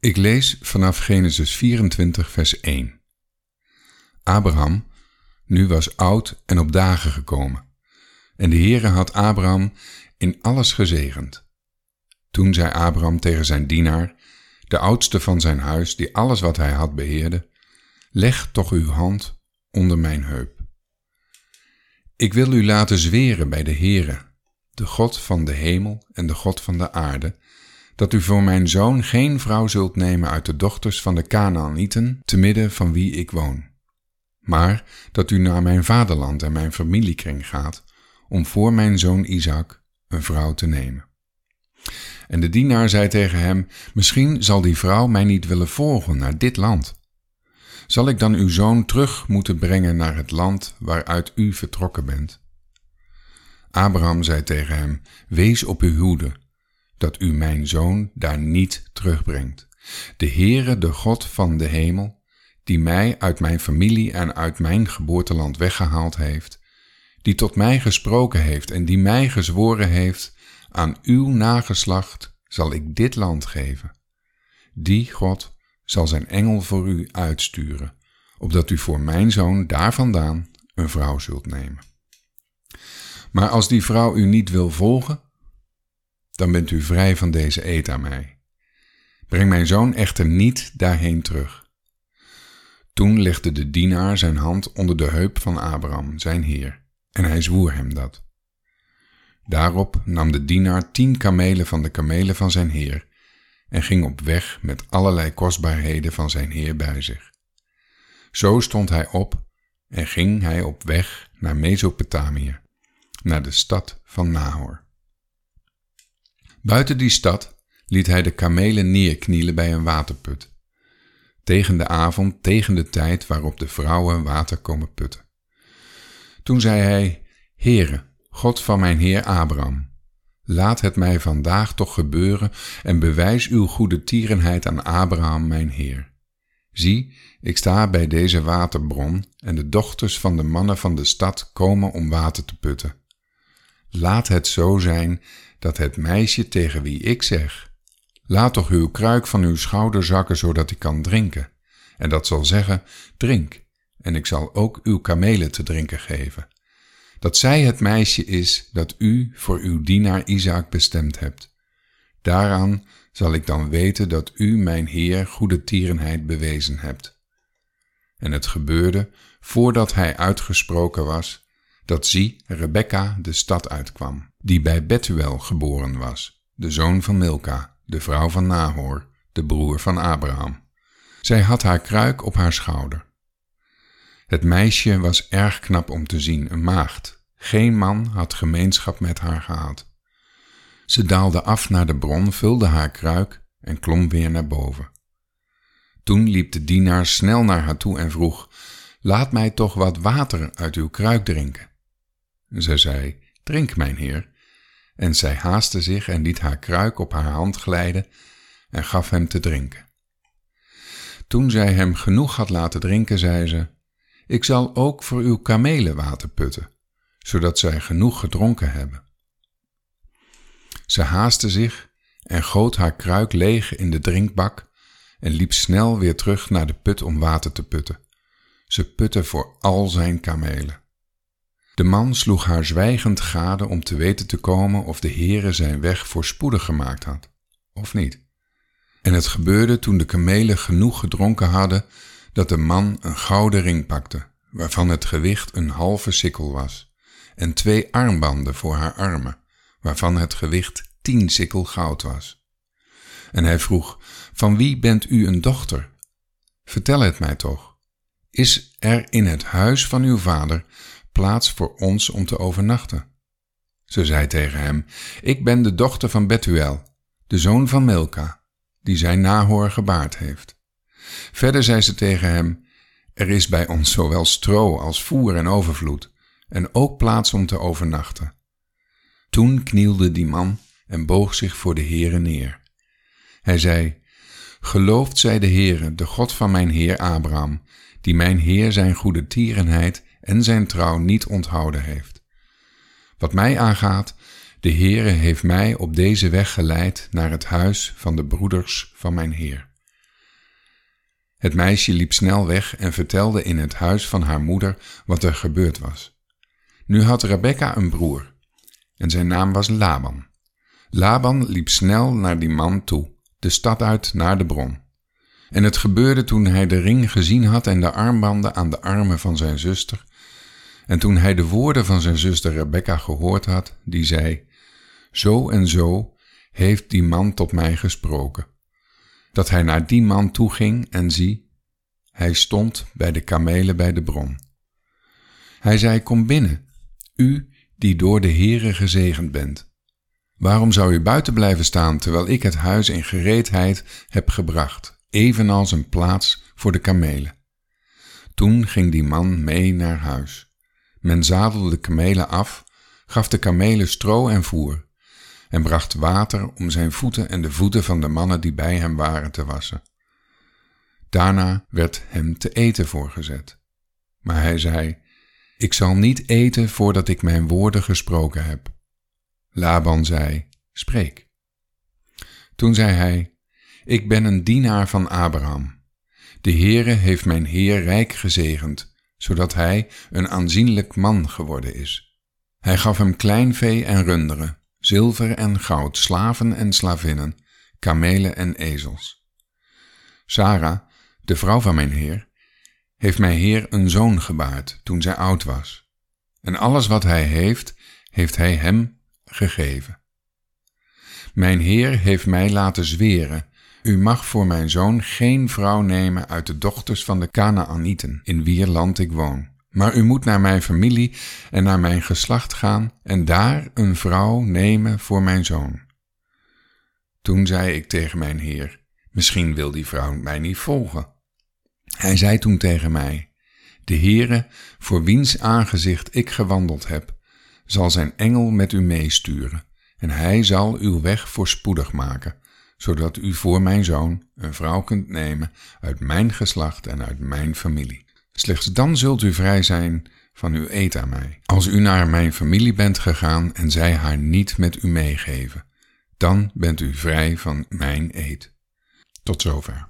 Ik lees vanaf Genesis 24, vers 1. Abraham nu was oud en op dagen gekomen. En de Heere had Abraham in alles gezegend. Toen zei Abraham tegen zijn dienaar, de oudste van zijn huis, die alles wat hij had beheerde, leg toch uw hand onder mijn heup. Ik wil u laten zweren bij de Heere, de God van de hemel en de God van de aarde, dat u voor mijn zoon geen vrouw zult nemen uit de dochters van de Kanaanieten, te midden van wie ik woon, maar dat u naar mijn vaderland en mijn familiekring gaat, om voor mijn zoon Isaac een vrouw te nemen. En de dienaar zei tegen hem, misschien zal die vrouw mij niet willen volgen naar dit land. Zal ik dan uw zoon terug moeten brengen naar het land waaruit u vertrokken bent? Abraham zei tegen hem, wees op uw hoede, dat u mijn zoon daar niet terugbrengt. De Heere, de God van de hemel, die mij uit mijn familie en uit mijn geboorteland weggehaald heeft, die tot mij gesproken heeft en die mij gezworen heeft, aan uw nageslacht zal ik dit land geven. Die God zal zijn engel voor u uitsturen, opdat u voor mijn zoon daar vandaan een vrouw zult nemen. Maar als die vrouw u niet wil volgen, dan bent u vrij van deze eet aan mij. Breng mijn zoon echter niet daarheen terug. Toen legde de dienaar zijn hand onder de heup van Abraham, zijn heer, en hij zwoer hem dat. Daarop nam de dienaar tien kamelen van de kamelen van zijn heer en ging op weg met allerlei kostbaarheden van zijn heer bij zich. Zo stond hij op en ging hij op weg naar Mesopotamië, naar de stad van Nahor. Buiten die stad liet hij de kamelen neerknielen bij een waterput, tegen de avond, tegen de tijd waarop de vrouwen water komen putten. Toen zei hij, Heere, God van mijn Heer Abraham, laat het mij vandaag toch gebeuren en bewijs uw goede tierenheid aan Abraham mijn Heer. Zie, ik sta bij deze waterbron en de dochters van de mannen van de stad komen om water te putten. Laat het zo zijn dat het meisje tegen wie ik zeg, laat toch uw kruik van uw schouder zakken zodat ik kan drinken, en dat zal zeggen, drink, en ik zal ook uw kamelen te drinken geven dat zij het meisje is dat u voor uw dienaar Isaac bestemd hebt. Daaraan zal ik dan weten dat u mijn Heer goede tierenheid bewezen hebt. En het gebeurde, voordat hij uitgesproken was, dat zie Rebekka de stad uitkwam, die bij Betuel geboren was, de zoon van Milka, de vrouw van Nahor, de broer van Abraham. Zij had haar kruik op haar schouder. Het meisje was erg knap om te zien, een maagd. Geen man had gemeenschap met haar gehad. Ze daalde af naar de bron, vulde haar kruik en klom weer naar boven. Toen liep de dienaar snel naar haar toe en vroeg: Laat mij toch wat water uit uw kruik drinken. Ze zei: Drink, mijn heer. En zij haastte zich en liet haar kruik op haar hand glijden en gaf hem te drinken. Toen zij hem genoeg had laten drinken, zei ze: ik zal ook voor uw kamelen water putten, zodat zij genoeg gedronken hebben. Ze haastte zich en goot haar kruik leeg in de drinkbak en liep snel weer terug naar de put om water te putten. Ze putte voor al zijn kamelen. De man sloeg haar zwijgend gade om te weten te komen of de Heere zijn weg voorspoedig gemaakt had, of niet. En het gebeurde toen de kamelen genoeg gedronken hadden, dat de man een gouden ring pakte, waarvan het gewicht een halve sikkel was, en twee armbanden voor haar armen, waarvan het gewicht tien sikkel goud was. En hij vroeg, van wie bent u een dochter? Vertel het mij toch. Is er in het huis van uw vader plaats voor ons om te overnachten? Ze zei tegen hem, ik ben de dochter van Betuel, de zoon van Milka, die zijn nahoor gebaard heeft. Verder zei ze tegen hem: Er is bij ons zowel stro als voer en overvloed, en ook plaats om te overnachten. Toen knielde die man en boog zich voor de Heere neer. Hij zei: Geloofd zij de Heere, de God van mijn Heer Abraham, die mijn Heer zijn goede tierenheid en zijn trouw niet onthouden heeft. Wat mij aangaat, de Heere heeft mij op deze weg geleid naar het huis van de broeders van mijn Heer Het meisje liep snel weg en vertelde in het huis van haar moeder wat er gebeurd was. Nu had Rebecca een broer en zijn naam was Laban. Laban liep snel naar die man toe, de stad uit naar de bron. En het gebeurde toen hij de ring gezien had en de armbanden aan de armen van zijn zuster. En toen hij de woorden van zijn zuster Rebecca gehoord had, die zei: Zo en zo heeft die man tot mij gesproken. Dat hij naar die man toeging en zie, hij stond bij de kamelen bij de bron. Hij zei: Kom binnen, u die door de Heere gezegend bent. Waarom zou u buiten blijven staan terwijl ik het huis in gereedheid heb gebracht? evenals een plaats voor de kamelen. Toen ging die man mee naar huis. Men zadelde de kamelen af, gaf de kamelen stro en voer, en bracht water om zijn voeten en de voeten van de mannen die bij hem waren te wassen. Daarna werd hem te eten voorgezet. Maar hij zei: Ik zal niet eten voordat ik mijn woorden gesproken heb. Laban zei: Spreek. Toen zei hij: ik ben een dienaar van Abraham. De Heere heeft mijn Heer rijk gezegend, zodat hij een aanzienlijk man geworden is. Hij gaf hem kleinvee en runderen, zilver en goud, slaven en slavinnen, kamelen en ezels. Sarah, de vrouw van mijn Heer, heeft mijn Heer een zoon gebaard toen zij oud was. En alles wat hij heeft, heeft hij hem gegeven. Mijn Heer heeft mij laten zweren u mag voor mijn zoon geen vrouw nemen uit de dochters van de Kanaanieten, in wier land ik woon. Maar u moet naar mijn familie en naar mijn geslacht gaan en daar een vrouw nemen voor mijn zoon. Toen zei ik tegen mijn heer, misschien wil die vrouw mij niet volgen. Hij zei toen tegen mij, de Heere, voor wiens aangezicht ik gewandeld heb, zal zijn engel met u meesturen, en hij zal uw weg voorspoedig maken, zodat u voor mijn zoon een vrouw kunt nemen uit mijn geslacht en uit mijn familie. Slechts dan zult u vrij zijn van uw eet aan mij. Als u naar mijn familie bent gegaan en zij haar niet met u meegeven, dan bent u vrij van mijn eet. Tot zover.